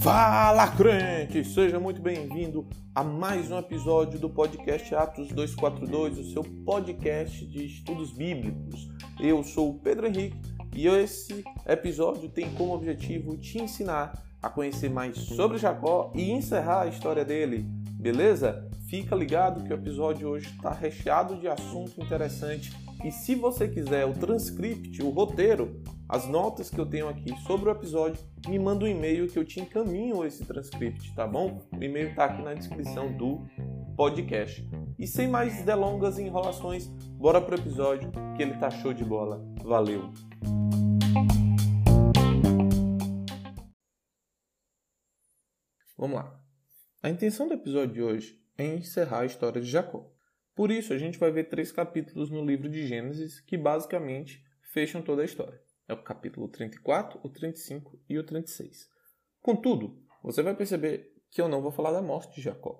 Fala crente! Seja muito bem-vindo a mais um episódio do podcast Atos 242, o seu podcast de estudos bíblicos. Eu sou o Pedro Henrique e esse episódio tem como objetivo te ensinar a conhecer mais sobre Jacó e encerrar a história dele, beleza? Fica ligado que o episódio hoje está recheado de assunto interessante e se você quiser o transcript, o roteiro, as notas que eu tenho aqui sobre o episódio, me manda um e-mail que eu te encaminho esse transcript, tá bom? O e-mail está aqui na descrição do podcast. E sem mais delongas e enrolações, bora pro episódio que ele tá show de bola. Valeu! Vamos lá. A intenção do episódio de hoje é encerrar a história de Jacó. Por isso, a gente vai ver três capítulos no livro de Gênesis que basicamente fecham toda a história. É o capítulo 34, o 35 e o 36. Contudo, você vai perceber que eu não vou falar da morte de Jacó.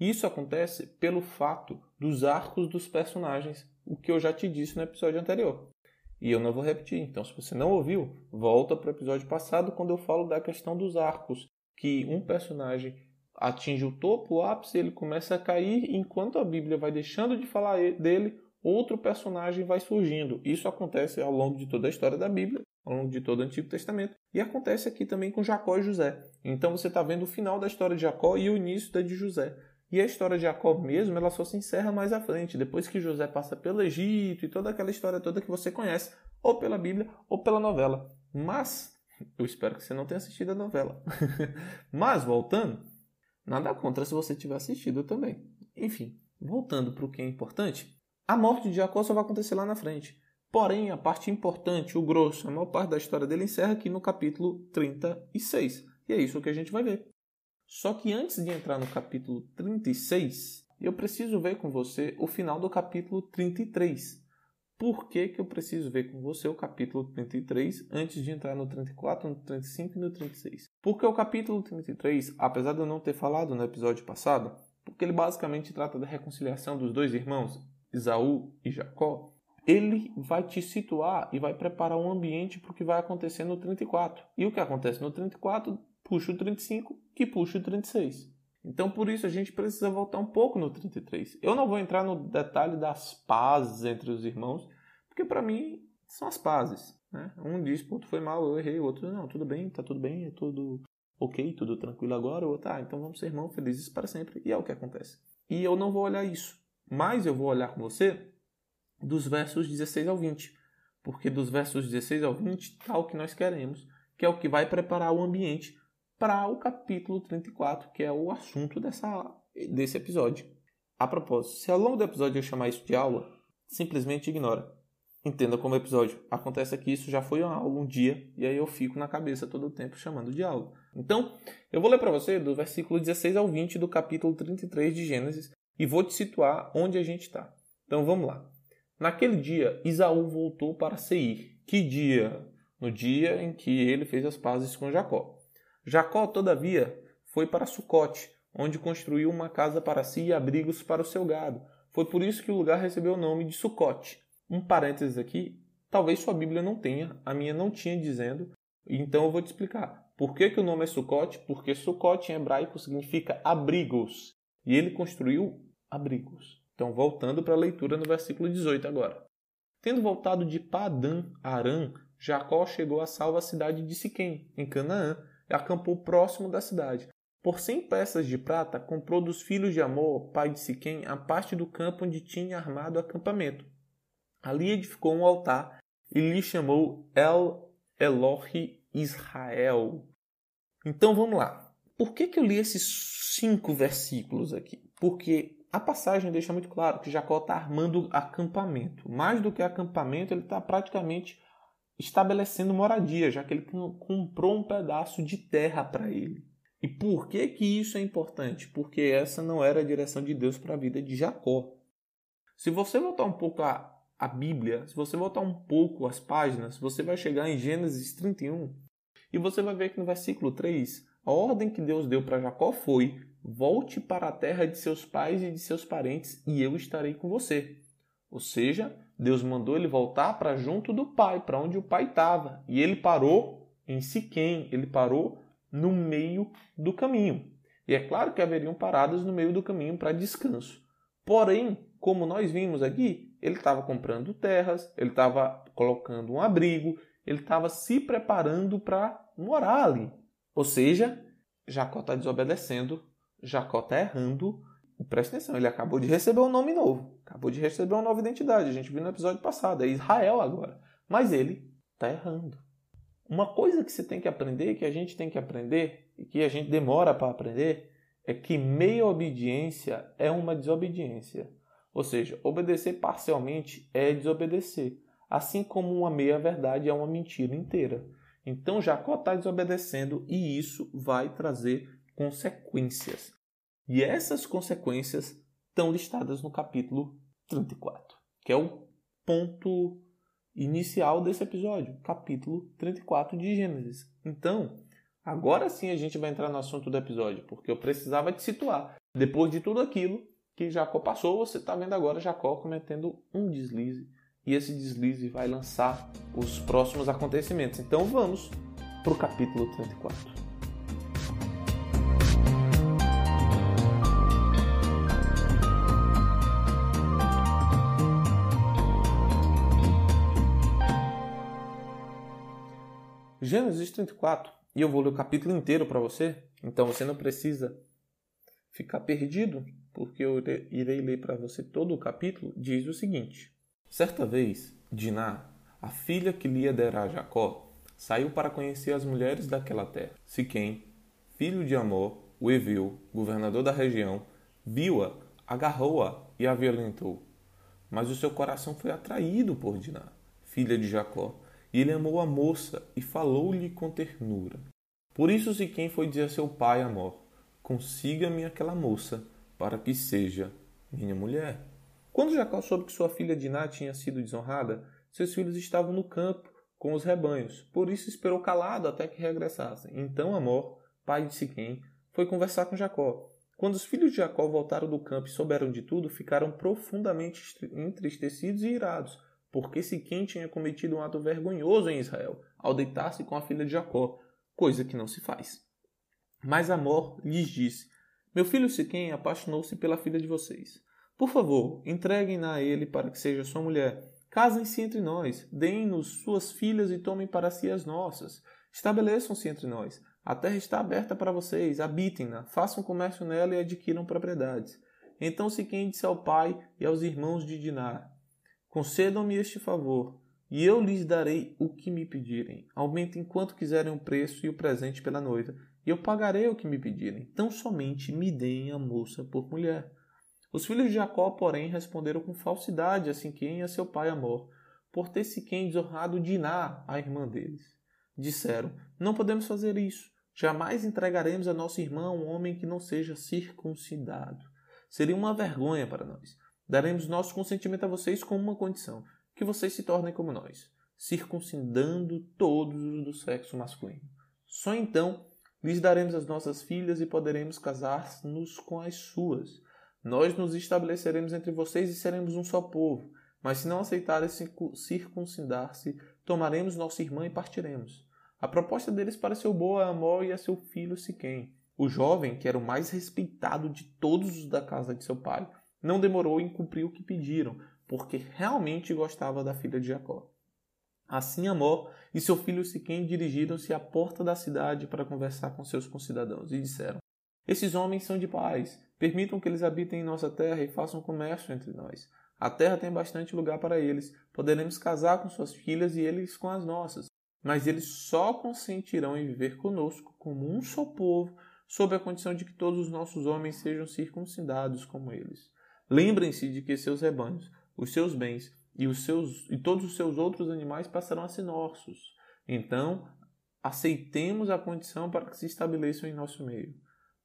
Isso acontece pelo fato dos arcos dos personagens, o que eu já te disse no episódio anterior. E eu não vou repetir. Então, se você não ouviu, volta para o episódio passado quando eu falo da questão dos arcos, que um personagem atinge o topo, o ápice, ele começa a cair, enquanto a Bíblia vai deixando de falar dele, outro personagem vai surgindo. Isso acontece ao longo de toda a história da Bíblia, ao longo de todo o Antigo Testamento, e acontece aqui também com Jacó e José. Então você está vendo o final da história de Jacó e o início da de José. E a história de Jacó mesmo, ela só se encerra mais à frente, depois que José passa pelo Egito e toda aquela história toda que você conhece, ou pela Bíblia ou pela novela. Mas, eu espero que você não tenha assistido a novela. Mas, voltando, Nada contra se você tiver assistido também. Enfim, voltando para o que é importante, a morte de Jacó só vai acontecer lá na frente. Porém, a parte importante, o grosso, a maior parte da história dele encerra aqui no capítulo 36. E é isso que a gente vai ver. Só que antes de entrar no capítulo 36, eu preciso ver com você o final do capítulo 33. Por que, que eu preciso ver com você o capítulo 33 antes de entrar no 34, no 35 e no 36? Porque o capítulo 33, apesar de eu não ter falado no episódio passado, porque ele basicamente trata da reconciliação dos dois irmãos, Isaú e Jacó, ele vai te situar e vai preparar um ambiente para o que vai acontecer no 34. E o que acontece no 34 puxa o 35, que puxa o 36. Então, por isso, a gente precisa voltar um pouco no 33. Eu não vou entrar no detalhe das pazes entre os irmãos, porque para mim são as pazes. Né? Um diz, ponto foi mal, eu errei. O outro, não, tudo bem, tá tudo bem, é tudo ok, tudo tranquilo agora. O outro, ah, então vamos ser irmãos felizes para sempre. E é o que acontece. E eu não vou olhar isso, mas eu vou olhar com você dos versos 16 ao 20. Porque dos versos 16 ao 20 está o que nós queremos, que é o que vai preparar o ambiente para o capítulo 34, que é o assunto dessa, desse episódio. A propósito, se ao longo do episódio eu chamar isso de aula, simplesmente ignora. Entenda como episódio. Acontece aqui, isso já foi uma aula um dia, e aí eu fico na cabeça todo o tempo chamando de aula. Então, eu vou ler para você do versículo 16 ao 20 do capítulo 33 de Gênesis e vou te situar onde a gente está. Então vamos lá. Naquele dia, Isaú voltou para Seir. Que dia? No dia em que ele fez as pazes com Jacó. Jacó, todavia, foi para Sucote, onde construiu uma casa para si e abrigos para o seu gado. Foi por isso que o lugar recebeu o nome de Sucote. Um parênteses aqui, talvez sua Bíblia não tenha, a minha não tinha dizendo, então eu vou te explicar. Por que, que o nome é Sucote? Porque Sucote em hebraico significa abrigos. E ele construiu abrigos. Então, voltando para a leitura no versículo 18 agora. Tendo voltado de Padã Aram, Jacó chegou a salva cidade de Siquém, em Canaã, e acampou próximo da cidade. Por cem peças de prata, comprou dos filhos de Amor, pai de Siquém, a parte do campo onde tinha armado o acampamento. Ali edificou um altar e lhe chamou El Elohi Israel. Então vamos lá. Por que, que eu li esses cinco versículos aqui? Porque a passagem deixa muito claro que Jacó está armando acampamento. Mais do que acampamento, ele está praticamente estabelecendo moradia, já que ele comprou um pedaço de terra para ele. E por que que isso é importante? Porque essa não era a direção de Deus para a vida de Jacó. Se você voltar um pouco a, a Bíblia, se você voltar um pouco as páginas, você vai chegar em Gênesis 31 e você vai ver que no versículo 3, a ordem que Deus deu para Jacó foi: volte para a terra de seus pais e de seus parentes e eu estarei com você. Ou seja, Deus mandou ele voltar para junto do pai, para onde o pai estava. E ele parou em Siquém, ele parou no meio do caminho. E é claro que haveriam paradas no meio do caminho para descanso. Porém, como nós vimos aqui, ele estava comprando terras, ele estava colocando um abrigo, ele estava se preparando para morar ali. Ou seja, Jacó está desobedecendo, Jacó está errando. Presta atenção, ele acabou de receber um nome novo, acabou de receber uma nova identidade. A gente viu no episódio passado, é Israel agora. Mas ele está errando. Uma coisa que você tem que aprender, que a gente tem que aprender, e que a gente demora para aprender, é que meia obediência é uma desobediência. Ou seja, obedecer parcialmente é desobedecer, assim como uma meia verdade é uma mentira inteira. Então Jacó está desobedecendo e isso vai trazer consequências. E essas consequências estão listadas no capítulo 34, que é o ponto inicial desse episódio, capítulo 34 de Gênesis. Então, agora sim a gente vai entrar no assunto do episódio, porque eu precisava te situar. Depois de tudo aquilo que Jacó passou, você está vendo agora Jacó cometendo um deslize. E esse deslize vai lançar os próximos acontecimentos. Então vamos para o capítulo 34. Gênesis 34, e eu vou ler o capítulo inteiro para você, então você não precisa ficar perdido, porque eu irei ler para você todo o capítulo. Diz o seguinte: Certa vez, Diná, a filha que Lia dera a Jacó, saiu para conhecer as mulheres daquela terra. Siquém, filho de Amor, o Evil, governador da região, viu-a, agarrou-a e a violentou. Mas o seu coração foi atraído por Diná, filha de Jacó, e ele amou a moça e falou-lhe com ternura. Por isso Siquém foi dizer a seu pai Amor: Consiga-me aquela moça, para que seja minha mulher. Quando Jacó soube que sua filha Diná tinha sido desonrada, seus filhos estavam no campo com os rebanhos, por isso esperou calado até que regressassem. Então Amor, pai de Siquém, foi conversar com Jacó. Quando os filhos de Jacó voltaram do campo e souberam de tudo, ficaram profundamente entristecidos e irados, porque Siquém tinha cometido um ato vergonhoso em Israel, ao deitar-se com a filha de Jacó, coisa que não se faz. Mas Amor lhes disse: Meu filho Siquém apaixonou-se pela filha de vocês. Por favor, entreguem-na a ele para que seja sua mulher. Casem-se entre nós, deem-nos suas filhas e tomem para si as nossas. Estabeleçam-se entre nós. A terra está aberta para vocês, habitem-na, façam comércio nela e adquiram propriedades. Então Siquém disse ao pai e aos irmãos de Dinar: Concedam-me este favor, e eu lhes darei o que me pedirem. Aumentem quanto quiserem o preço e o presente pela noiva, e eu pagarei o que me pedirem. Tão somente me deem a moça por mulher. Os filhos de Jacó, porém, responderam com falsidade a Siquém e a seu pai Amor, por ter Siquém desonrado Diná, a irmã deles. Disseram, não podemos fazer isso. Jamais entregaremos a nossa irmã a um homem que não seja circuncidado. Seria uma vergonha para nós. Daremos nosso consentimento a vocês com uma condição: que vocês se tornem como nós, circuncidando todos os do sexo masculino. Só então lhes daremos as nossas filhas e poderemos casar-nos com as suas. Nós nos estabeleceremos entre vocês e seremos um só povo. Mas se não aceitarem circuncidar-se, tomaremos nossa irmã e partiremos. A proposta deles pareceu boa a Amor e a seu filho Siquém. O jovem, que era o mais respeitado de todos os da casa de seu pai, não demorou em cumprir o que pediram, porque realmente gostava da filha de Jacó. Assim Amor e seu filho Siquém dirigiram-se à porta da cidade para conversar com seus concidadãos e disseram: Esses homens são de paz, permitam que eles habitem em nossa terra e façam comércio entre nós. A terra tem bastante lugar para eles, poderemos casar com suas filhas e eles com as nossas. Mas eles só consentirão em viver conosco como um só povo, sob a condição de que todos os nossos homens sejam circuncidados como eles. Lembrem-se de que seus rebanhos, os seus bens e, os seus, e todos os seus outros animais passarão a ser nossos. Então, aceitemos a condição para que se estabeleçam em nosso meio.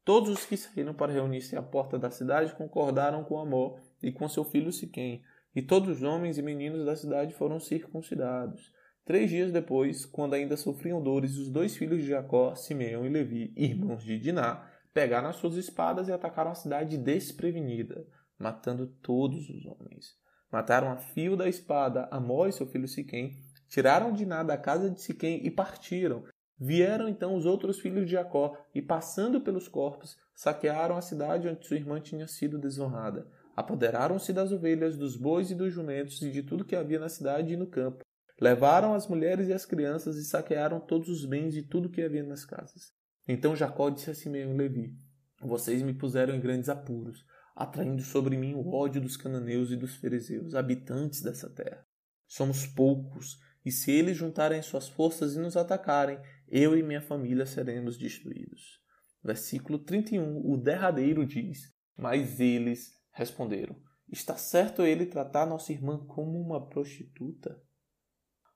Todos os que saíram para reunir-se à porta da cidade concordaram com Amor e com seu filho Siquém, e todos os homens e meninos da cidade foram circuncidados. Três dias depois, quando ainda sofriam dores, os dois filhos de Jacó, Simeão e Levi, irmãos de Diná, pegaram as suas espadas e atacaram a cidade desprevenida matando todos os homens. Mataram a fio da espada Amor e seu filho Siquém, tiraram de nada a casa de Siquém e partiram. Vieram então os outros filhos de Jacó e, passando pelos corpos, saquearam a cidade onde sua irmã tinha sido desonrada. Apoderaram-se das ovelhas, dos bois e dos jumentos e de tudo que havia na cidade e no campo. Levaram as mulheres e as crianças e saquearam todos os bens e tudo que havia nas casas. Então Jacó disse a Simeão e Levi: Vocês me puseram em grandes apuros, atraindo sobre mim o ódio dos cananeus e dos fariseus, habitantes dessa terra. Somos poucos, e se eles juntarem suas forças e nos atacarem, eu e minha família seremos destruídos. Versículo 31, o derradeiro diz: Mas eles responderam: Está certo ele tratar nossa irmã como uma prostituta?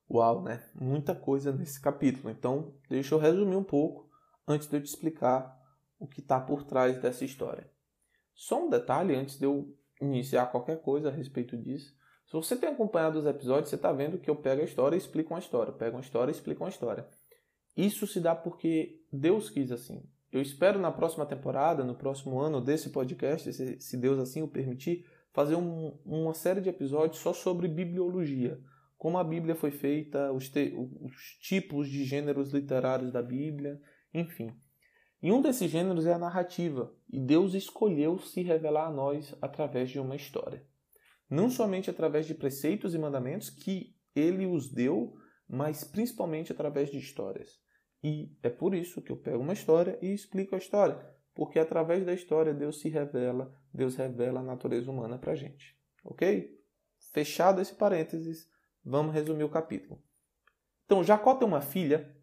Uau, né? Muita coisa nesse capítulo. Então, deixa eu resumir um pouco antes de eu te explicar o que está por trás dessa história. Só um detalhe antes de eu iniciar qualquer coisa a respeito disso. Se você tem acompanhado os episódios, você está vendo que eu pego a história e explico uma história. Pego uma história e explico uma história. Isso se dá porque Deus quis assim. Eu espero na próxima temporada, no próximo ano desse podcast, se Deus assim o permitir, fazer um, uma série de episódios só sobre bibliologia. Como a Bíblia foi feita, os, te, os tipos de gêneros literários da Bíblia, enfim. E um desses gêneros é a narrativa, e Deus escolheu se revelar a nós através de uma história. Não somente através de preceitos e mandamentos que ele os deu, mas principalmente através de histórias. E é por isso que eu pego uma história e explico a história, porque através da história Deus se revela, Deus revela a natureza humana para a gente. Ok? Fechado esse parênteses, vamos resumir o capítulo. Então, Jacó tem uma filha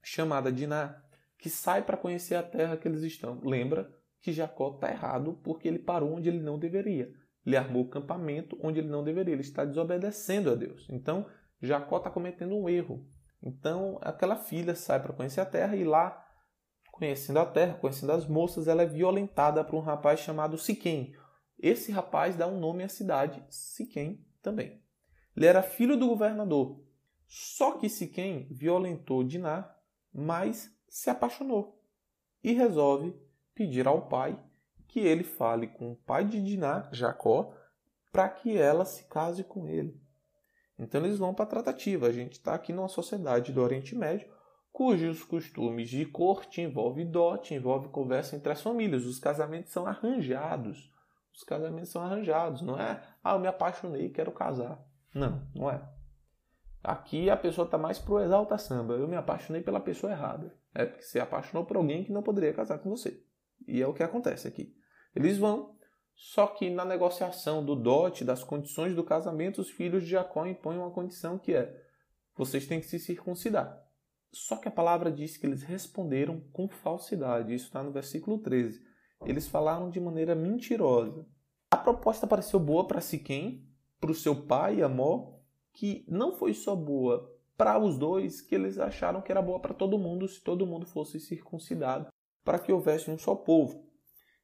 chamada Diná, que sai para conhecer a terra que eles estão. Lembra que Jacó está errado porque ele parou onde ele não deveria. Ele armou o campamento onde ele não deveria. Ele está desobedecendo a Deus. Então, Jacó está cometendo um erro. Então, aquela filha sai para conhecer a terra e lá, conhecendo a terra, conhecendo as moças, ela é violentada por um rapaz chamado Siquém. Esse rapaz dá um nome à cidade, Siquém também. Ele era filho do governador. Só que Siquém violentou Diná, mas se apaixonou e resolve pedir ao pai que ele fale com o pai de Diná, Jacó, para que ela se case com ele. Então eles vão para a tratativa. A gente está aqui numa sociedade do Oriente Médio cujos costumes de corte envolve dote, envolve conversa entre as famílias. Os casamentos são arranjados. Os casamentos são arranjados, não é? Ah, eu me apaixonei, quero casar. Não, não é. Aqui a pessoa está mais pro exalta samba. Eu me apaixonei pela pessoa errada. É porque você apaixonou por alguém que não poderia casar com você. E é o que acontece aqui. Eles vão, só que na negociação do dote, das condições do casamento, os filhos de Jacó impõem uma condição que é: vocês têm que se circuncidar. Só que a palavra diz que eles responderam com falsidade. Isso está no versículo 13. Eles falaram de maneira mentirosa. A proposta pareceu boa para Siquém, para o seu pai, Amor, que não foi só boa para os dois, que eles acharam que era boa para todo mundo se todo mundo fosse circuncidado, para que houvesse um só povo.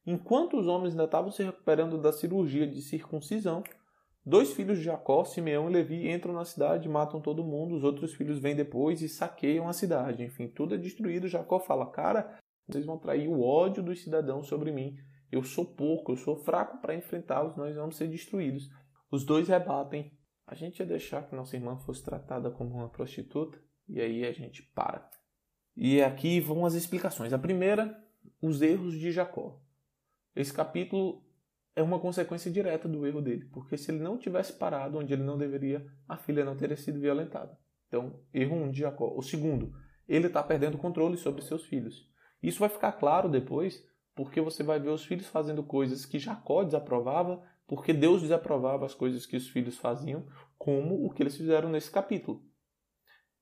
Enquanto os homens ainda estavam se recuperando da cirurgia de circuncisão, dois filhos de Jacó, Simeão e Levi, entram na cidade, matam todo mundo, os outros filhos vêm depois e saqueiam a cidade. Enfim, tudo é destruído. Jacó fala: Cara, vocês vão trair o ódio dos cidadãos sobre mim. Eu sou pouco, eu sou fraco para enfrentá-los, nós vamos ser destruídos. Os dois rebatem. A gente ia deixar que nossa irmã fosse tratada como uma prostituta, e aí a gente para. E aqui vão as explicações. A primeira, os erros de Jacó. Esse capítulo é uma consequência direta do erro dele, porque se ele não tivesse parado onde ele não deveria, a filha não teria sido violentada. Então, erro 1 um de Jacó. O segundo, ele está perdendo controle sobre seus filhos. Isso vai ficar claro depois, porque você vai ver os filhos fazendo coisas que Jacó desaprovava, porque Deus desaprovava as coisas que os filhos faziam, como o que eles fizeram nesse capítulo.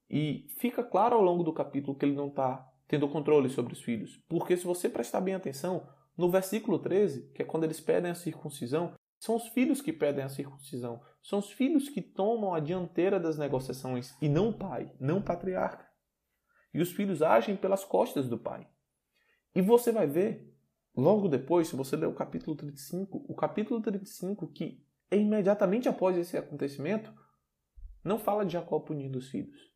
E fica claro ao longo do capítulo que ele não está tendo controle sobre os filhos, porque se você prestar bem atenção, no versículo 13, que é quando eles pedem a circuncisão, são os filhos que pedem a circuncisão. São os filhos que tomam a dianteira das negociações e não o pai, não o patriarca. E os filhos agem pelas costas do pai. E você vai ver, logo depois, se você ler o capítulo 35, o capítulo 35, que é imediatamente após esse acontecimento, não fala de Jacó punindo os filhos.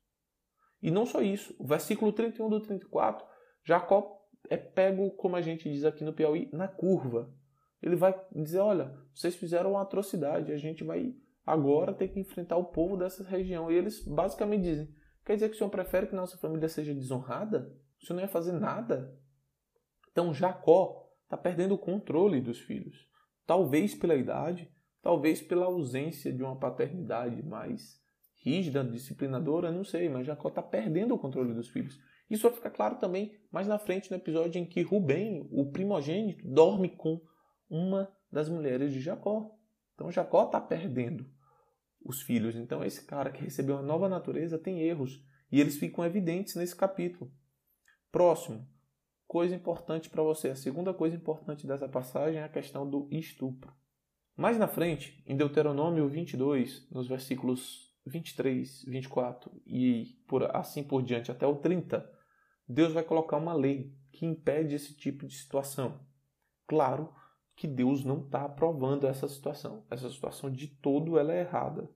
E não só isso, o versículo 31 do 34, Jacó é pego, como a gente diz aqui no Piauí, na curva. Ele vai dizer: olha, vocês fizeram uma atrocidade, a gente vai agora ter que enfrentar o povo dessa região. E eles basicamente dizem: quer dizer que o senhor prefere que nossa família seja desonrada? O senhor não ia fazer nada? Então Jacó está perdendo o controle dos filhos. Talvez pela idade, talvez pela ausência de uma paternidade mais rígida, disciplinadora, não sei, mas Jacó está perdendo o controle dos filhos. Isso vai ficar claro também mais na frente no episódio em que Rubem, o primogênito, dorme com uma das mulheres de Jacó. Então Jacó está perdendo os filhos. Então esse cara que recebeu uma nova natureza tem erros e eles ficam evidentes nesse capítulo. Próximo, coisa importante para você. A segunda coisa importante dessa passagem é a questão do estupro. Mais na frente, em Deuteronômio 22, nos versículos 23, 24 e por, assim por diante até o 30, Deus vai colocar uma lei que impede esse tipo de situação. Claro que Deus não está aprovando essa situação. Essa situação de todo ela é errada.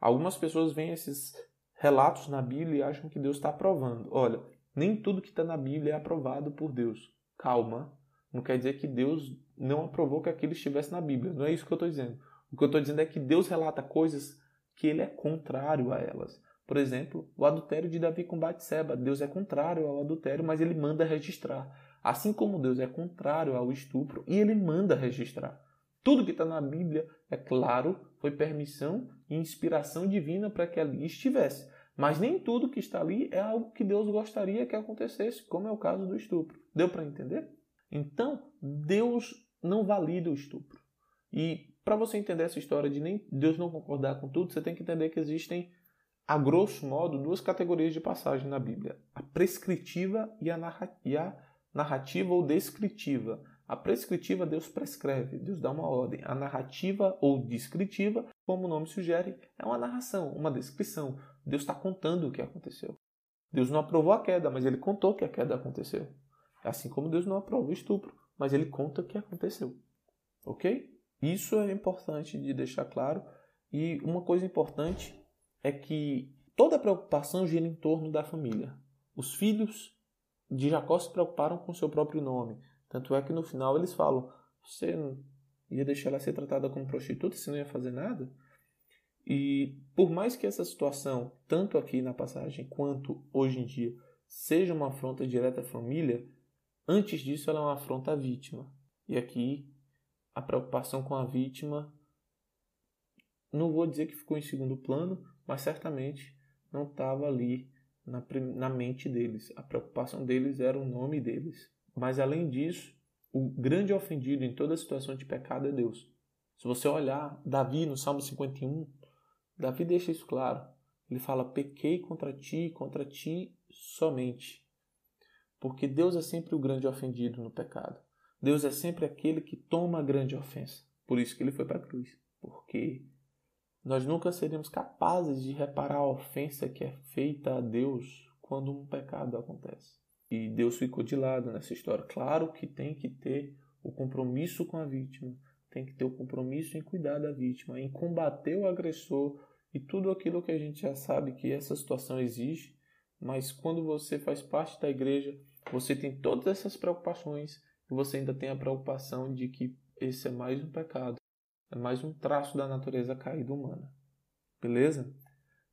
Algumas pessoas veem esses relatos na Bíblia e acham que Deus está aprovando. Olha, nem tudo que está na Bíblia é aprovado por Deus. Calma, não quer dizer que Deus não aprovou que aquilo estivesse na Bíblia. Não é isso que eu estou dizendo. O que eu estou dizendo é que Deus relata coisas que ele é contrário a elas. Por exemplo, o adultério de Davi com Batseba. Deus é contrário ao adultério, mas ele manda registrar. Assim como Deus é contrário ao estupro e ele manda registrar. Tudo que está na Bíblia, é claro, foi permissão e inspiração divina para que ali estivesse. Mas nem tudo que está ali é algo que Deus gostaria que acontecesse, como é o caso do estupro. Deu para entender? Então, Deus não valida o estupro. E para você entender essa história de nem Deus não concordar com tudo, você tem que entender que existem a grosso modo, duas categorias de passagem na Bíblia: a prescritiva e a, narrativa ou descritiva. A prescritiva, Deus prescreve, Deus dá uma ordem. A narrativa ou descritiva, como o nome sugere, é uma narração, uma descrição. Deus está contando o que aconteceu. Deus não aprovou a queda, mas ele contou que a queda aconteceu. Assim como Deus não aprova o estupro, mas ele conta o que aconteceu. Ok? Isso é importante de deixar claro. E uma coisa importante é que toda a preocupação gira em torno da família. Os filhos de Jacó se preocuparam com seu próprio nome. Tanto é que no final eles falam: você ia deixar ela ser tratada como prostituta, você não ia fazer nada? E por mais que essa situação, tanto aqui na passagem quanto hoje em dia, seja uma afronta direta à família, antes disso ela é uma afronta à vítima. E aqui a preocupação com a vítima, não vou dizer que ficou em segundo plano, mas certamente não estava ali na, na mente deles. A preocupação deles era o nome deles. Mas além disso, o grande ofendido em toda situação de pecado é Deus. Se você olhar Davi no Salmo 51, Davi deixa isso claro. Ele fala: Pequei contra ti, contra ti somente. Porque Deus é sempre o grande ofendido no pecado. Deus é sempre aquele que toma a grande ofensa. Por isso que ele foi para a cruz. Porque nós nunca seríamos capazes de reparar a ofensa que é feita a Deus quando um pecado acontece. E Deus ficou de lado nessa história. Claro que tem que ter o compromisso com a vítima, tem que ter o compromisso em cuidar da vítima, em combater o agressor e tudo aquilo que a gente já sabe que essa situação exige, mas quando você faz parte da igreja, você tem todas essas preocupações e você ainda tem a preocupação de que esse é mais um pecado é mais um traço da natureza caída humana. Beleza?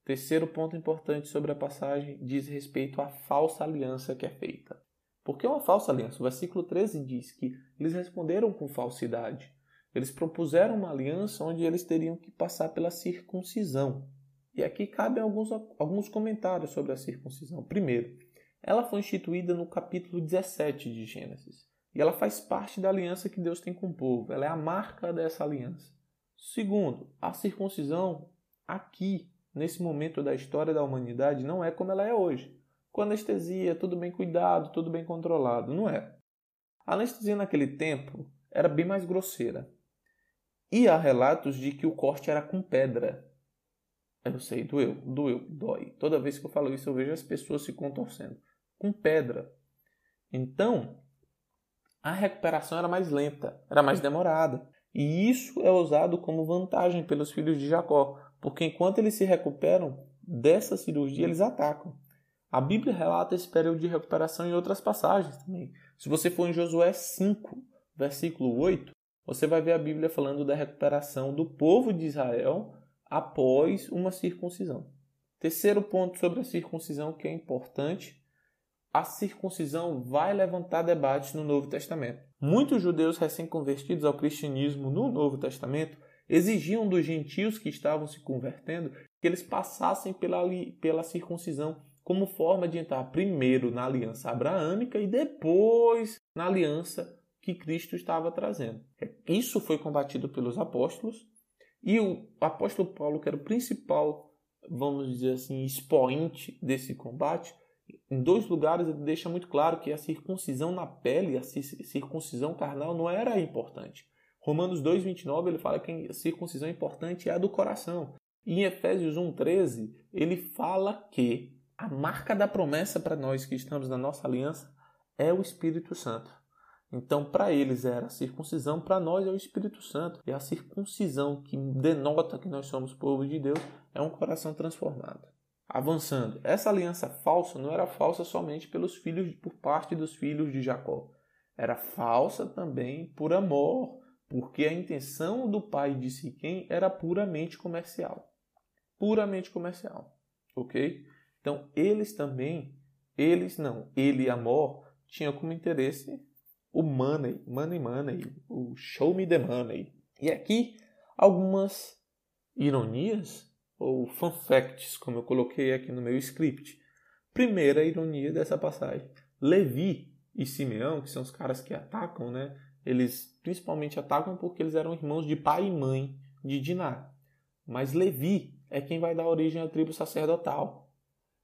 Terceiro ponto importante sobre a passagem diz respeito à falsa aliança que é feita. Por que uma falsa aliança? O versículo 13 diz que eles responderam com falsidade. Eles propuseram uma aliança onde eles teriam que passar pela circuncisão. E aqui cabem alguns, alguns comentários sobre a circuncisão. Primeiro, ela foi instituída no capítulo 17 de Gênesis. E ela faz parte da aliança que Deus tem com o povo. Ela é a marca dessa aliança. Segundo, a circuncisão aqui, nesse momento da história da humanidade, não é como ela é hoje. Com anestesia, tudo bem cuidado, tudo bem controlado. Não é. A anestesia naquele tempo era bem mais grosseira. E há relatos de que o corte era com pedra. Eu sei, doeu, doeu, dói. Toda vez que eu falo isso, eu vejo as pessoas se contorcendo. Com pedra. Então, a recuperação era mais lenta, era mais demorada. E isso é usado como vantagem pelos filhos de Jacó, porque enquanto eles se recuperam dessa cirurgia, eles atacam. A Bíblia relata esse período de recuperação em outras passagens também. Se você for em Josué 5, versículo 8, você vai ver a Bíblia falando da recuperação do povo de Israel após uma circuncisão. Terceiro ponto sobre a circuncisão que é importante: a circuncisão vai levantar debates no Novo Testamento. Muitos judeus recém-convertidos ao cristianismo no Novo Testamento exigiam dos gentios que estavam se convertendo que eles passassem pela, pela circuncisão como forma de entrar primeiro na aliança abraâmica e depois na aliança que Cristo estava trazendo. Isso foi combatido pelos apóstolos e o apóstolo Paulo, que era o principal, vamos dizer assim, expoente desse combate, em dois lugares ele deixa muito claro que a circuncisão na pele, a circuncisão carnal não era importante. Romanos 2:29 ele fala que a circuncisão importante é a do coração. E em Efésios 1:13 ele fala que a marca da promessa para nós que estamos na nossa aliança é o Espírito Santo. Então, para eles era a circuncisão, para nós é o Espírito Santo. E a circuncisão que denota que nós somos povo de Deus é um coração transformado. Avançando, essa aliança falsa não era falsa somente pelos filhos por parte dos filhos de Jacó. Era falsa também por amor, porque a intenção do pai de Siquém era puramente comercial. Puramente comercial, ok? Então eles também, eles não, ele Amor tinham como interesse o money, money, money, o show me the money. E aqui algumas ironias ou fun facts, como eu coloquei aqui no meu script. Primeira ironia dessa passagem: Levi e Simeão, que são os caras que atacam, né? Eles principalmente atacam porque eles eram irmãos de pai e mãe de Diná. Mas Levi é quem vai dar origem à tribo sacerdotal.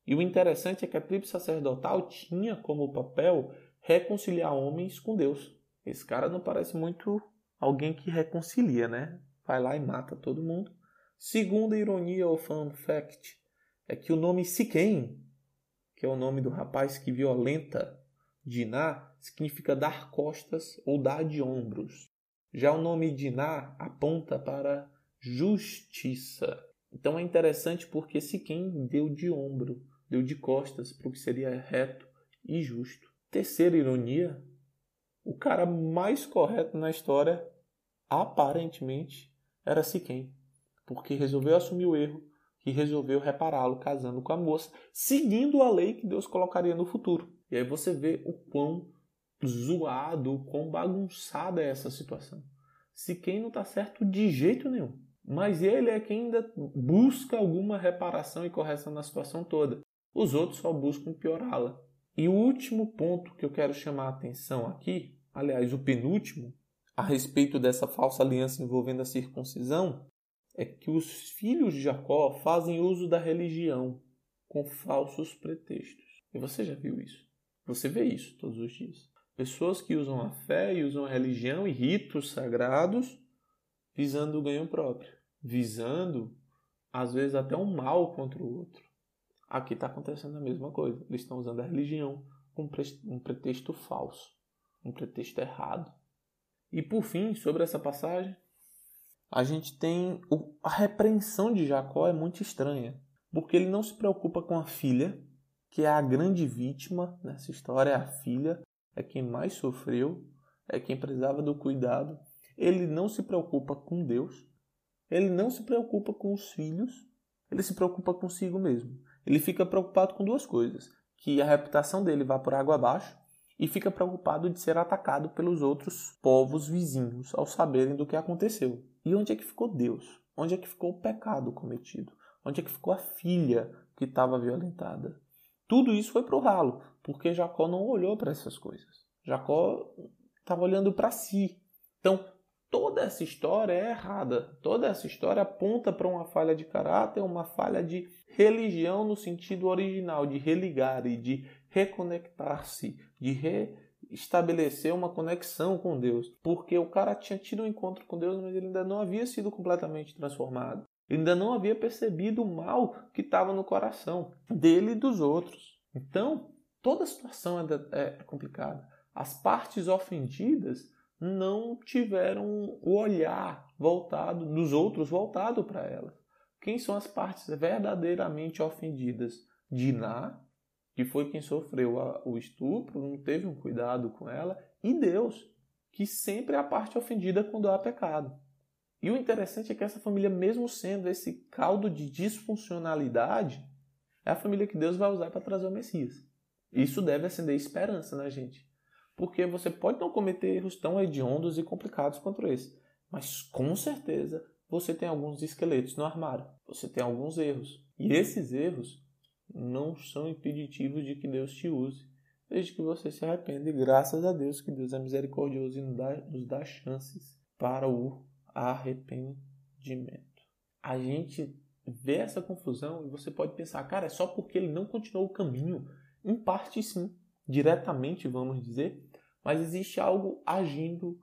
E o interessante é que a tribo sacerdotal tinha como papel reconciliar homens com Deus. Esse cara não parece muito alguém que reconcilia, né? Vai lá e mata todo mundo. Segunda ironia ou fun fact é que o nome Siquém, que é o nome do rapaz que violenta Diná, significa dar costas ou dar de ombros. Já o nome Diná aponta para justiça. Então é interessante porque Siquém deu de ombro, deu de costas para o que seria reto e justo. Terceira ironia, o cara mais correto na história, aparentemente, era Siquém, porque resolveu assumir o erro e resolveu repará-lo casando com a moça, seguindo a lei que Deus colocaria no futuro. E aí você vê o quão zoado, o quão bagunçada é essa situação. Siquém não está certo de jeito nenhum. Mas ele é quem ainda busca alguma reparação e correção na situação toda. Os outros só buscam piorá-la. E o último ponto que eu quero chamar a atenção aqui, aliás, o penúltimo, a respeito dessa falsa aliança envolvendo a circuncisão, é que os filhos de Jacó fazem uso da religião com falsos pretextos. E você já viu isso? Você vê isso todos os dias. Pessoas que usam a fé e usam a religião e ritos sagrados visando o ganho próprio, visando às vezes até um mal contra o outro. Aqui está acontecendo a mesma coisa. Eles estão usando a religião com um pretexto falso, um pretexto errado. E por fim, sobre essa passagem, a gente tem a repreensão de Jacó é muito estranha, porque ele não se preocupa com a filha, que é a grande vítima nessa história, é a filha, é quem mais sofreu, é quem precisava do cuidado. Ele não se preocupa com Deus, ele não se preocupa com os filhos, ele se preocupa consigo mesmo ele fica preocupado com duas coisas: que a reputação dele vá por água abaixo e fica preocupado de ser atacado pelos outros povos vizinhos ao saberem do que aconteceu. E onde é que ficou Deus? Onde é que ficou o pecado cometido? Onde é que ficou a filha que estava violentada? Tudo isso foi para o ralo, porque Jacó não olhou para essas coisas. Jacó estava olhando para si. Então, toda essa história é errada. Toda essa história aponta para uma falha de caráter, uma falha de religião no sentido original, de religar e de reconectar-se, de restabelecer uma conexão com Deus. Porque o cara tinha tido um encontro com Deus, mas ele ainda não havia sido completamente transformado. Ele ainda não havia percebido o mal que estava no coração dele e dos outros. Então, toda a situação é complicada. As partes ofendidas não tiveram o olhar voltado dos outros voltado para elas. Quem são as partes verdadeiramente ofendidas? Diná, que foi quem sofreu o estupro, não teve um cuidado com ela, e Deus, que sempre é a parte ofendida quando há pecado. E o interessante é que essa família, mesmo sendo esse caldo de disfuncionalidade, é a família que Deus vai usar para trazer o Messias. Isso deve acender esperança na gente. Porque você pode não cometer erros tão hediondos e complicados quanto esse, mas com certeza você tem alguns esqueletos no armário. Você tem alguns erros. E esses erros não são impeditivos de que Deus te use, desde que você se arrependa. E graças a Deus que Deus é misericordioso e nos dá, nos dá chances para o arrependimento. A gente vê essa confusão e você pode pensar, cara, é só porque ele não continuou o caminho. Em parte, sim, diretamente, vamos dizer, mas existe algo agindo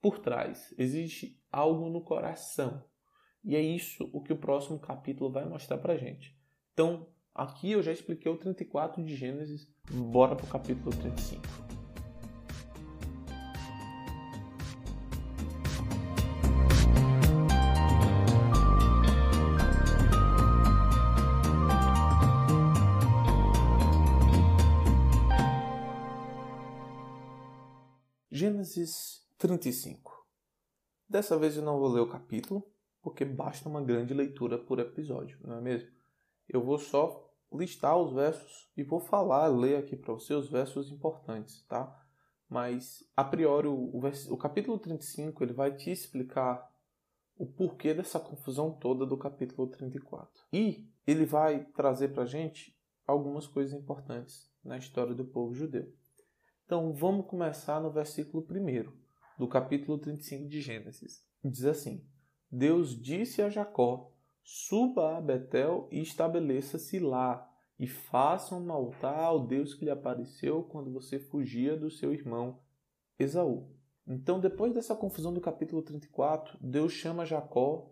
por trás, existe algo no coração. E é isso o que o próximo capítulo vai mostrar pra gente. Então, aqui eu já expliquei o 34 de Gênesis, bora pro capítulo 35. Gênesis 35. Dessa vez eu não vou ler o capítulo, porque basta uma grande leitura por episódio, não é mesmo? Eu vou só listar os versos e vou falar, ler aqui para você os versos importantes, tá? Mas, a priori, o, o, o capítulo 35 ele vai te explicar o porquê dessa confusão toda do capítulo 34. E ele vai trazer para gente algumas coisas importantes na história do povo judeu. Então, vamos começar no versículo 1 do capítulo 35 de Gênesis. Diz assim: Deus disse a Jacó: Suba a Betel e estabeleça-se lá, e faça um altar ao Deus que lhe apareceu quando você fugia do seu irmão Esaú. Então, depois dessa confusão do capítulo 34, Deus chama Jacó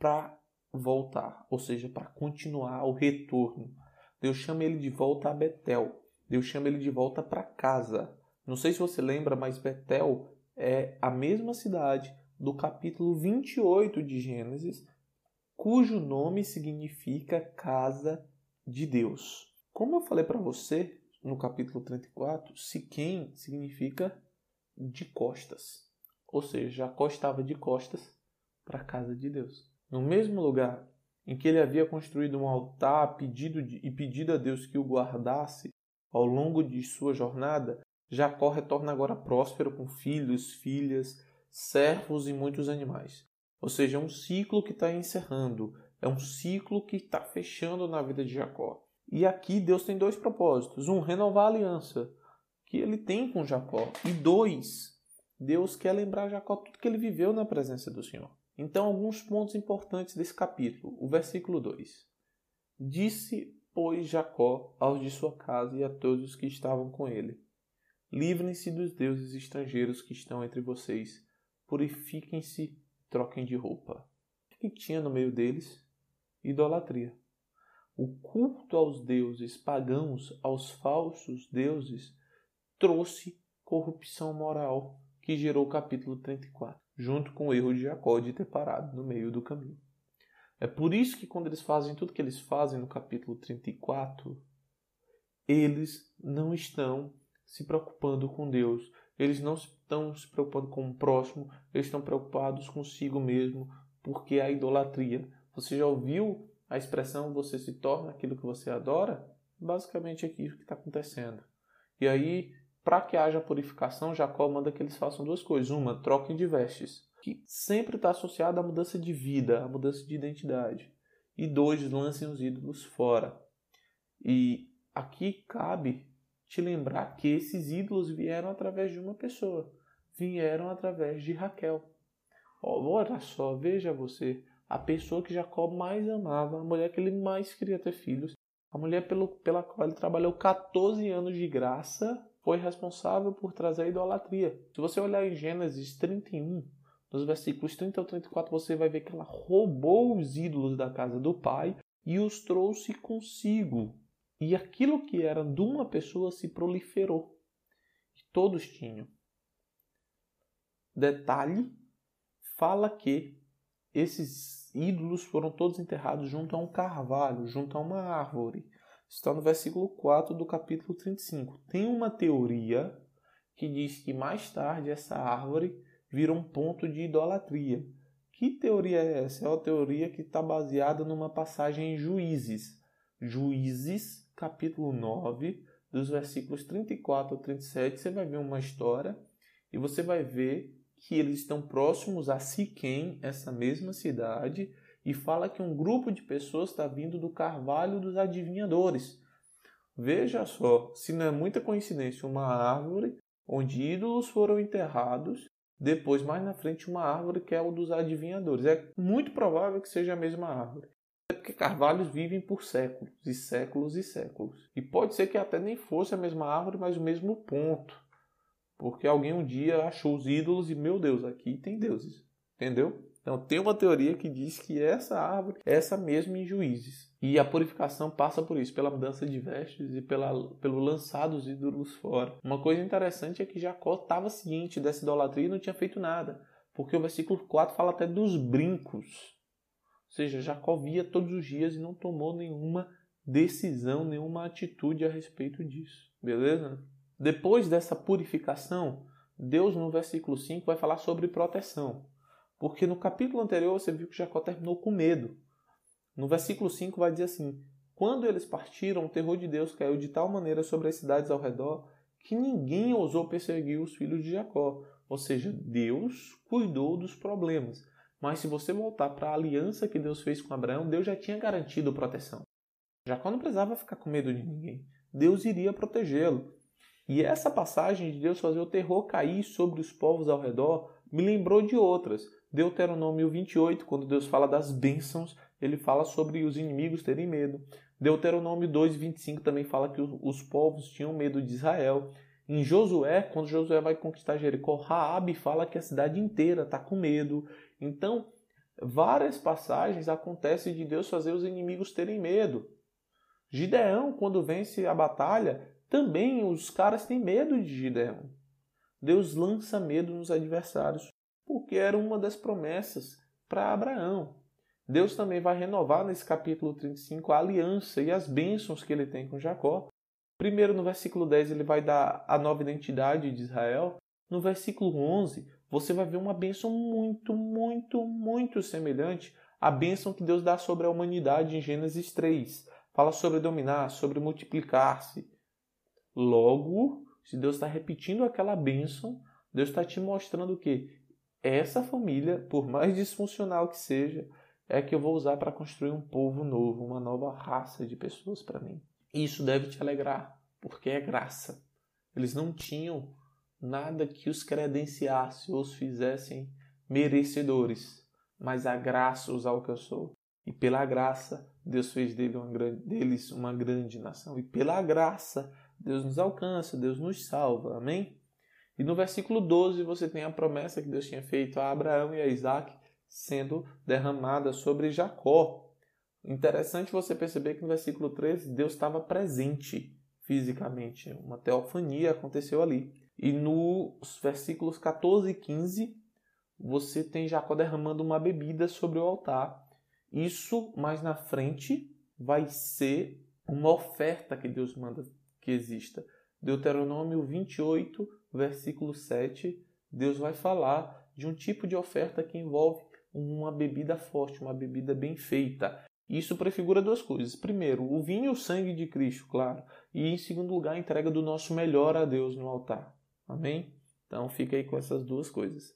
para voltar, ou seja, para continuar o retorno. Deus chama ele de volta a Betel. Deus chama ele de volta para casa. Não sei se você lembra, mas Betel é a mesma cidade do capítulo 28 de Gênesis, cujo nome significa casa de Deus. Como eu falei para você no capítulo 34, Siquém significa de costas. Ou seja, Jacó estava de costas para a casa de Deus. No mesmo lugar em que ele havia construído um altar pedido de, e pedido a Deus que o guardasse ao longo de sua jornada, Jacó retorna agora próspero com filhos, filhas, servos e muitos animais. Ou seja, é um ciclo que está encerrando, é um ciclo que está fechando na vida de Jacó. E aqui Deus tem dois propósitos: um, renovar a aliança que ele tem com Jacó, e dois, Deus quer lembrar Jacó tudo que ele viveu na presença do Senhor. Então, alguns pontos importantes desse capítulo. O versículo 2: Disse, pois, Jacó aos de sua casa e a todos os que estavam com ele Livrem-se dos deuses estrangeiros que estão entre vocês. Purifiquem-se, troquem de roupa. O que tinha no meio deles? Idolatria. O culto aos deuses pagãos, aos falsos deuses, trouxe corrupção moral, que gerou o capítulo 34, junto com o erro de Jacó de ter parado no meio do caminho. É por isso que quando eles fazem tudo que eles fazem no capítulo 34, eles não estão se preocupando com Deus. Eles não estão se preocupando com o próximo, eles estão preocupados consigo mesmo, porque a idolatria. Você já ouviu a expressão você se torna aquilo que você adora? Basicamente é aquilo que está acontecendo. E aí, para que haja purificação, Jacó manda que eles façam duas coisas. Uma, troquem de vestes, que sempre está associada à mudança de vida, à mudança de identidade. E dois, lancem os ídolos fora. E aqui cabe te lembrar que esses ídolos vieram através de uma pessoa, vieram através de Raquel. Olha só, veja você, a pessoa que Jacó mais amava, a mulher que ele mais queria ter filhos, a mulher pelo, pela qual ele trabalhou 14 anos de graça, foi responsável por trazer a idolatria. Se você olhar em Gênesis 31, nos versículos 30 ao 34, você vai ver que ela roubou os ídolos da casa do pai e os trouxe consigo. E aquilo que era de uma pessoa se proliferou. E todos tinham. Detalhe: fala que esses ídolos foram todos enterrados junto a um carvalho, junto a uma árvore. Está no versículo 4 do capítulo 35. Tem uma teoria que diz que mais tarde essa árvore vira um ponto de idolatria, Que teoria é essa? É uma teoria que está baseada numa passagem em Juízes. Juízes, capítulo 9, dos versículos 34 ao 37, você vai ver uma história e você vai ver que eles estão próximos a Siquém, essa mesma cidade, e fala que um grupo de pessoas está vindo do carvalho dos adivinhadores. Veja só, se não é muita coincidência, uma árvore onde ídolos foram enterrados, depois mais na frente uma árvore que é o dos adivinhadores. É muito provável que seja a mesma árvore. É porque carvalhos vivem por séculos e séculos e séculos. E pode ser que até nem fosse a mesma árvore, mas o mesmo ponto. Porque alguém um dia achou os ídolos e, meu Deus, aqui tem deuses. Entendeu? Então tem uma teoria que diz que essa árvore é essa mesma em juízes. E a purificação passa por isso, pela mudança de vestes e pela, pelo lançar dos ídolos fora. Uma coisa interessante é que Jacó estava ciente dessa idolatria e não tinha feito nada. Porque o versículo 4 fala até dos brincos. Ou seja, Jacó via todos os dias e não tomou nenhuma decisão, nenhuma atitude a respeito disso. Beleza? Depois dessa purificação, Deus no versículo 5 vai falar sobre proteção. Porque no capítulo anterior você viu que Jacó terminou com medo. No versículo 5 vai dizer assim: Quando eles partiram, o terror de Deus caiu de tal maneira sobre as cidades ao redor que ninguém ousou perseguir os filhos de Jacó. Ou seja, Deus cuidou dos problemas. Mas se você voltar para a aliança que Deus fez com Abraão, Deus já tinha garantido proteção. Jacó não precisava ficar com medo de ninguém. Deus iria protegê-lo. E essa passagem de Deus fazer o terror cair sobre os povos ao redor me lembrou de outras. Deuteronômio 28, quando Deus fala das bênçãos, ele fala sobre os inimigos terem medo. Deuteronômio 2, 25 também fala que os povos tinham medo de Israel. Em Josué, quando Josué vai conquistar Jericó, Raabe fala que a cidade inteira está com medo. Então, várias passagens acontecem de Deus fazer os inimigos terem medo. Gideão, quando vence a batalha, também os caras têm medo de Gideão. Deus lança medo nos adversários porque era uma das promessas para Abraão. Deus também vai renovar nesse capítulo 35 a aliança e as bênçãos que ele tem com Jacó. Primeiro, no versículo 10, ele vai dar a nova identidade de Israel. No versículo 11, você vai ver uma bênção muito, muito, muito semelhante à bênção que Deus dá sobre a humanidade em Gênesis 3. Fala sobre dominar, sobre multiplicar-se. Logo, se Deus está repetindo aquela bênção, Deus está te mostrando o quê? Essa família, por mais disfuncional que seja, é que eu vou usar para construir um povo novo, uma nova raça de pessoas para mim. Isso deve te alegrar, porque é graça. Eles não tinham nada que os credenciasse ou os fizessem merecedores, mas a graça os alcançou. E pela graça, Deus fez dele uma grande, deles uma grande nação. E pela graça, Deus nos alcança, Deus nos salva. Amém? E no versículo 12 você tem a promessa que Deus tinha feito a Abraão e a Isaac sendo derramada sobre Jacó. Interessante você perceber que no versículo 13 Deus estava presente fisicamente, uma teofania aconteceu ali. E nos versículos 14 e 15 você tem Jacó derramando uma bebida sobre o altar. Isso mais na frente vai ser uma oferta que Deus manda que exista. Deuteronômio 28, versículo 7, Deus vai falar de um tipo de oferta que envolve uma bebida forte, uma bebida bem feita. Isso prefigura duas coisas. Primeiro, o vinho e o sangue de Cristo, claro. E em segundo lugar, a entrega do nosso melhor a Deus no altar. Amém? Então fica aí com essas duas coisas.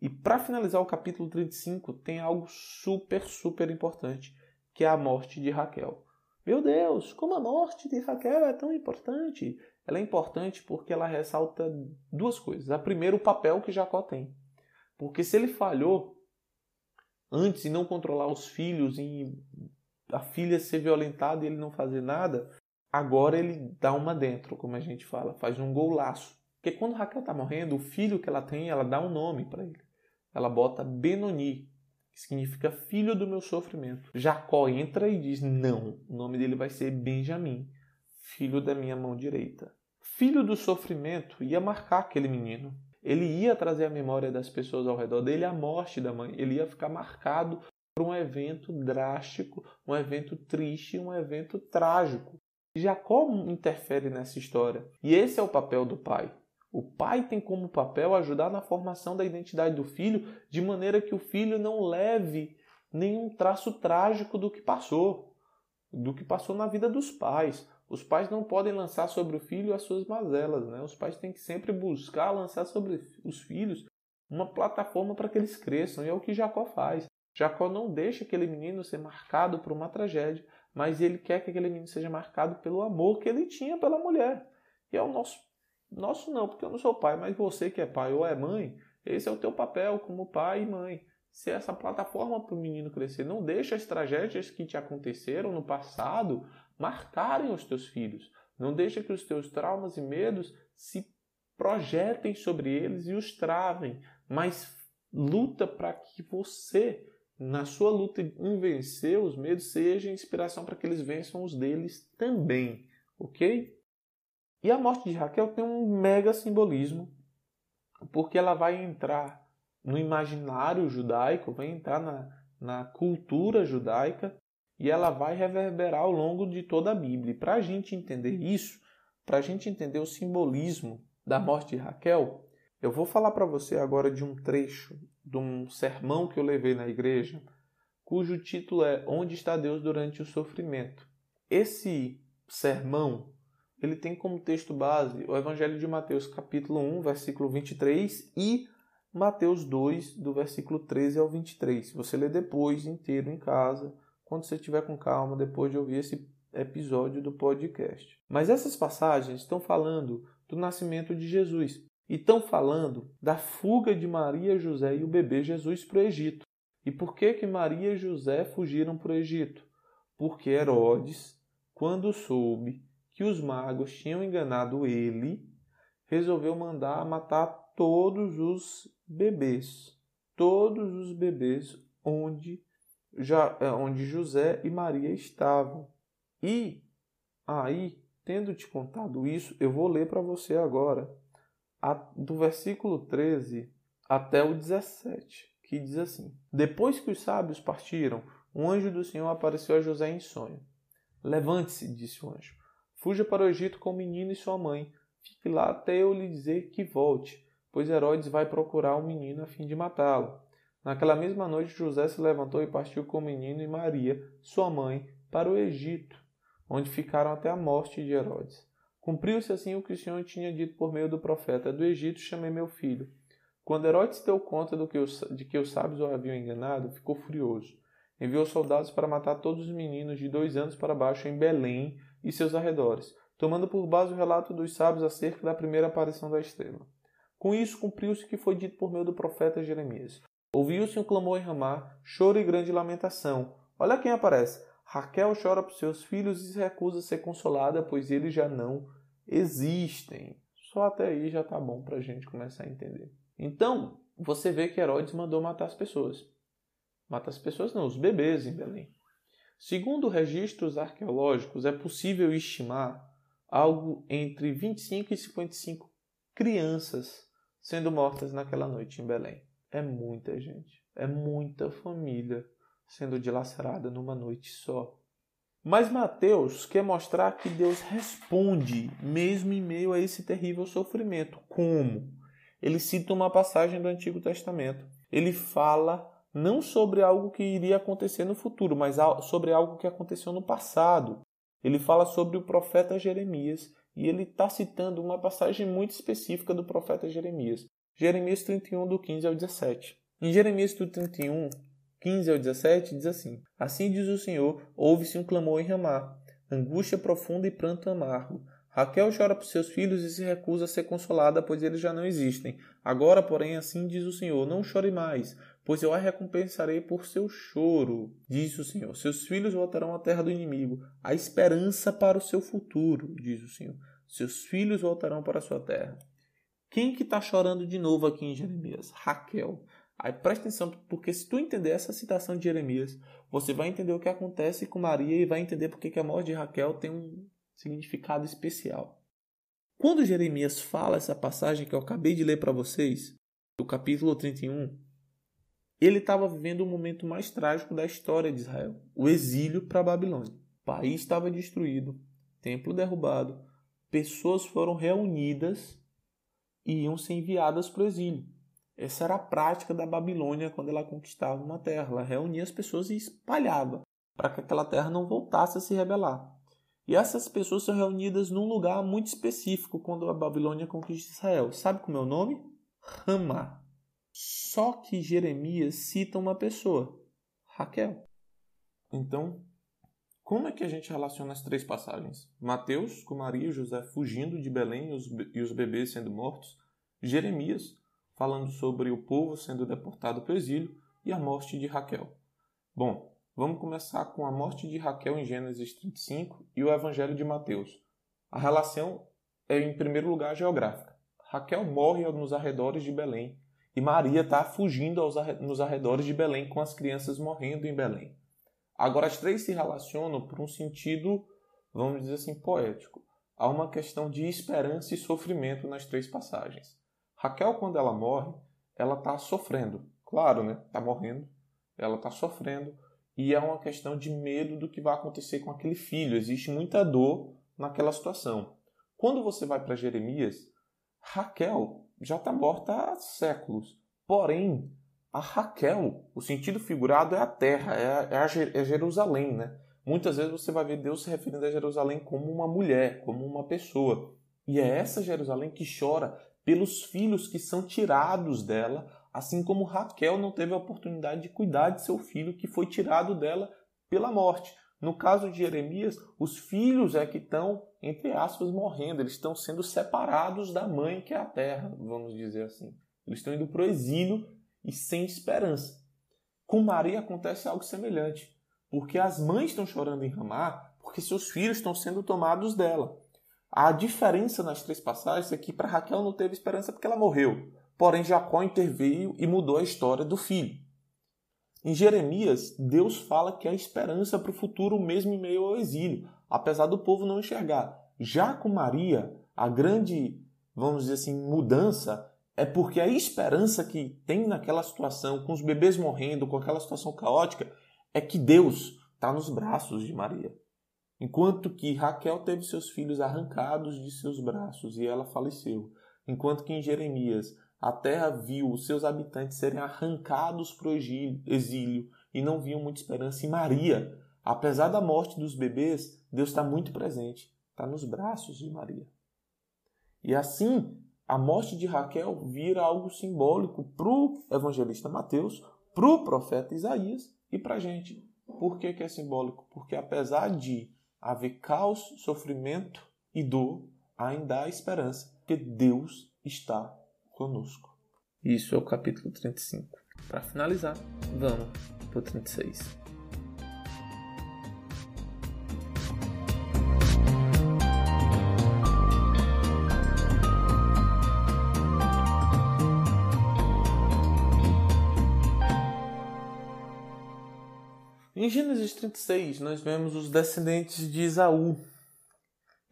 E para finalizar o capítulo 35, tem algo super, super importante, que é a morte de Raquel. Meu Deus, como a morte de Raquel é tão importante? Ela é importante porque ela ressalta duas coisas. A primeira, o papel que Jacó tem. Porque se ele falhou antes em não controlar os filhos, em a filha ser violentada e ele não fazer nada, agora ele dá uma dentro, como a gente fala, faz um golaço. Porque quando Raquel está morrendo, o filho que ela tem, ela dá um nome para ele. Ela bota Benoni, que significa filho do meu sofrimento. Jacó entra e diz: Não, o nome dele vai ser Benjamim filho da minha mão direita. Filho do sofrimento ia marcar aquele menino. Ele ia trazer a memória das pessoas ao redor dele a morte da mãe. Ele ia ficar marcado por um evento drástico, um evento triste, um evento trágico. Jacó interfere nessa história. E esse é o papel do pai. O pai tem como papel ajudar na formação da identidade do filho, de maneira que o filho não leve nenhum traço trágico do que passou, do que passou na vida dos pais. Os pais não podem lançar sobre o filho as suas mazelas, né? Os pais têm que sempre buscar lançar sobre os filhos uma plataforma para que eles cresçam, e é o que Jacó faz. Jacó não deixa aquele menino ser marcado por uma tragédia, mas ele quer que aquele menino seja marcado pelo amor que ele tinha pela mulher. E é o nosso nosso não, porque eu não sou pai, mas você que é pai ou é mãe, esse é o teu papel como pai e mãe. Ser essa plataforma para o menino crescer. Não deixa as tragédias que te aconteceram no passado marcarem os teus filhos. Não deixa que os teus traumas e medos se projetem sobre eles e os travem, mas luta para que você, na sua luta em vencer os medos, seja inspiração para que eles vençam os deles também, ok? E a morte de Raquel tem um mega simbolismo, porque ela vai entrar no imaginário judaico, vai entrar na, na cultura judaica e ela vai reverberar ao longo de toda a Bíblia. Para a gente entender isso, para a gente entender o simbolismo da morte de Raquel, eu vou falar para você agora de um trecho de um sermão que eu levei na igreja, cujo título é Onde está Deus durante o sofrimento. Esse sermão ele tem como texto base o Evangelho de Mateus, capítulo 1, versículo 23 e Mateus 2, do versículo 13 ao 23. Você lê depois inteiro em casa, quando você estiver com calma, depois de ouvir esse episódio do podcast. Mas essas passagens estão falando do nascimento de Jesus e estão falando da fuga de Maria, José e o bebê Jesus para o Egito. E por que que Maria e José fugiram para o Egito? Porque Herodes, quando soube que os magos tinham enganado ele, resolveu mandar matar todos os bebês, todos os bebês onde, já, é, onde José e Maria estavam. E aí, tendo te contado isso, eu vou ler para você agora, a, do versículo 13 até o 17, que diz assim: Depois que os sábios partiram, um anjo do Senhor apareceu a José em sonho. Levante-se, disse o anjo Fuja para o Egito com o menino e sua mãe. Fique lá até eu lhe dizer que volte, pois Herodes vai procurar o menino a fim de matá-lo. Naquela mesma noite, José se levantou e partiu com o menino e Maria, sua mãe, para o Egito, onde ficaram até a morte de Herodes. Cumpriu-se assim o que o Senhor tinha dito por meio do profeta: Do Egito chamei meu filho. Quando Herodes deu conta que os, de que os sábios o haviam enganado, ficou furioso. Enviou soldados para matar todos os meninos de dois anos para baixo em Belém, e seus arredores, tomando por base o relato dos sábios acerca da primeira aparição da estrela. Com isso cumpriu-se o que foi dito por meio do profeta Jeremias. Ouviu-se um clamor em Ramá, choro e grande lamentação. Olha quem aparece. Raquel chora por seus filhos e se recusa a ser consolada, pois eles já não existem. Só até aí já está bom para a gente começar a entender. Então, você vê que Herodes mandou matar as pessoas. Mata as pessoas não, os bebês em Belém. Segundo registros arqueológicos, é possível estimar algo entre 25 e 55 crianças sendo mortas naquela noite em Belém. É muita gente, é muita família sendo dilacerada numa noite só. Mas Mateus quer mostrar que Deus responde mesmo em meio a esse terrível sofrimento. Como? Ele cita uma passagem do Antigo Testamento. Ele fala não sobre algo que iria acontecer no futuro, mas sobre algo que aconteceu no passado. Ele fala sobre o profeta Jeremias e ele está citando uma passagem muito específica do profeta Jeremias. Jeremias 31, do 15 ao 17. Em Jeremias 31, 15 ao 17, diz assim: Assim diz o Senhor: ouve-se um clamor em Ramá, angústia profunda e pranto amargo. Raquel chora por seus filhos e se recusa a ser consolada, pois eles já não existem. Agora, porém, assim diz o Senhor: Não chore mais, pois eu a recompensarei por seu choro, diz o Senhor. Seus filhos voltarão à terra do inimigo, a esperança para o seu futuro, diz o Senhor. Seus filhos voltarão para a sua terra. Quem que está chorando de novo aqui em Jeremias? Raquel. Aí presta atenção, porque se tu entender essa citação de Jeremias, você vai entender o que acontece com Maria e vai entender porque que a morte de Raquel tem um significado especial. Quando Jeremias fala essa passagem que eu acabei de ler para vocês, do capítulo 31, ele estava vivendo o momento mais trágico da história de Israel, o exílio para a Babilônia. O país estava destruído, templo derrubado, pessoas foram reunidas iam ser enviadas para o exílio. Essa era a prática da Babilônia quando ela conquistava uma terra. Ela reunia as pessoas e espalhava para que aquela terra não voltasse a se rebelar. E essas pessoas são reunidas num lugar muito específico quando a Babilônia conquista Israel. Sabe como é o nome? Ramá. Só que Jeremias cita uma pessoa, Raquel. Então, como é que a gente relaciona as três passagens? Mateus, com Maria e José fugindo de Belém e os bebês sendo mortos. Jeremias, falando sobre o povo sendo deportado para o exílio. E a morte de Raquel. Bom, vamos começar com a morte de Raquel em Gênesis 35 e o Evangelho de Mateus. A relação é, em primeiro lugar, geográfica. Raquel morre nos arredores de Belém e Maria está fugindo aos, nos arredores de Belém com as crianças morrendo em Belém. Agora, as três se relacionam por um sentido, vamos dizer assim, poético. Há uma questão de esperança e sofrimento nas três passagens. Raquel, quando ela morre, ela está sofrendo. Claro, né? Está morrendo, ela está sofrendo. E é uma questão de medo do que vai acontecer com aquele filho. Existe muita dor naquela situação. Quando você vai para Jeremias, Raquel já está morta há séculos. Porém, a Raquel, o sentido figurado é a terra, é, a, é, a, é Jerusalém, né? Muitas vezes você vai ver Deus se referindo a Jerusalém como uma mulher, como uma pessoa. E é essa Jerusalém que chora pelos filhos que são tirados dela, assim como Raquel não teve a oportunidade de cuidar de seu filho que foi tirado dela pela morte. No caso de Jeremias, os filhos é que estão, entre aspas, morrendo, eles estão sendo separados da mãe que é a terra, vamos dizer assim. Eles estão indo para o exílio e sem esperança. Com Maria acontece algo semelhante, porque as mães estão chorando em Ramá porque seus filhos estão sendo tomados dela. A diferença nas três passagens é que para Raquel não teve esperança porque ela morreu, porém Jacó interveio e mudou a história do filho. Em Jeremias, Deus fala que há esperança para o futuro mesmo em meio ao exílio, apesar do povo não enxergar. Já com Maria, a grande, vamos dizer assim, mudança é porque a esperança que tem naquela situação, com os bebês morrendo, com aquela situação caótica, é que Deus está nos braços de Maria. Enquanto que Raquel teve seus filhos arrancados de seus braços e ela faleceu. Enquanto que em Jeremias a terra viu os seus habitantes serem arrancados para o exílio e não viam muita esperança. E Maria, apesar da morte dos bebês, Deus está muito presente, está nos braços de Maria. E assim, a morte de Raquel vira algo simbólico para o evangelista Mateus, para o profeta Isaías e para a gente. Por que, que é simbólico? Porque apesar de haver caos, sofrimento e dor, ainda há esperança, porque Deus está conosco. Isso é o capítulo 35. Para finalizar, vamos para o 36. Em Gênesis 36, nós vemos os descendentes de Esaú.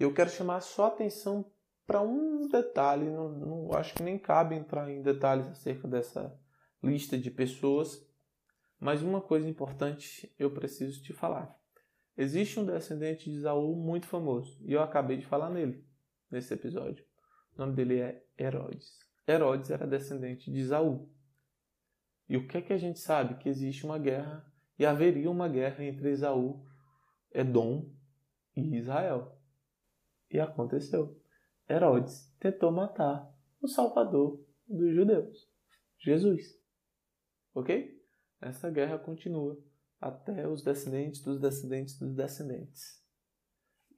Eu quero chamar só atenção para um detalhe, não, não, acho que nem cabe entrar em detalhes acerca dessa lista de pessoas, mas uma coisa importante eu preciso te falar. Existe um descendente de Esaú muito famoso, e eu acabei de falar nele, nesse episódio. O nome dele é Herodes. Herodes era descendente de Esaú. E o que é que a gente sabe? Que existe uma guerra e haveria uma guerra entre Esaú, Edom e Israel. E aconteceu. Herodes tentou matar o Salvador dos judeus, Jesus. Ok? Essa guerra continua até os descendentes dos descendentes dos descendentes.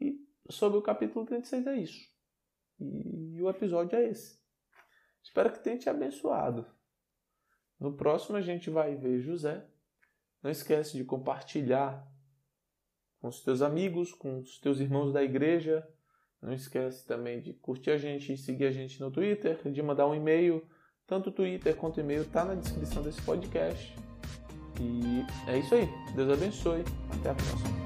E sobre o capítulo 36 é isso. E o episódio é esse. Espero que tenha te abençoado. No próximo a gente vai ver José não esquece de compartilhar com os teus amigos, com os teus irmãos da igreja. Não esquece também de curtir a gente seguir a gente no Twitter, de mandar um e-mail. Tanto o Twitter quanto o e-mail está na descrição desse podcast. E é isso aí. Deus abençoe. Até a próxima.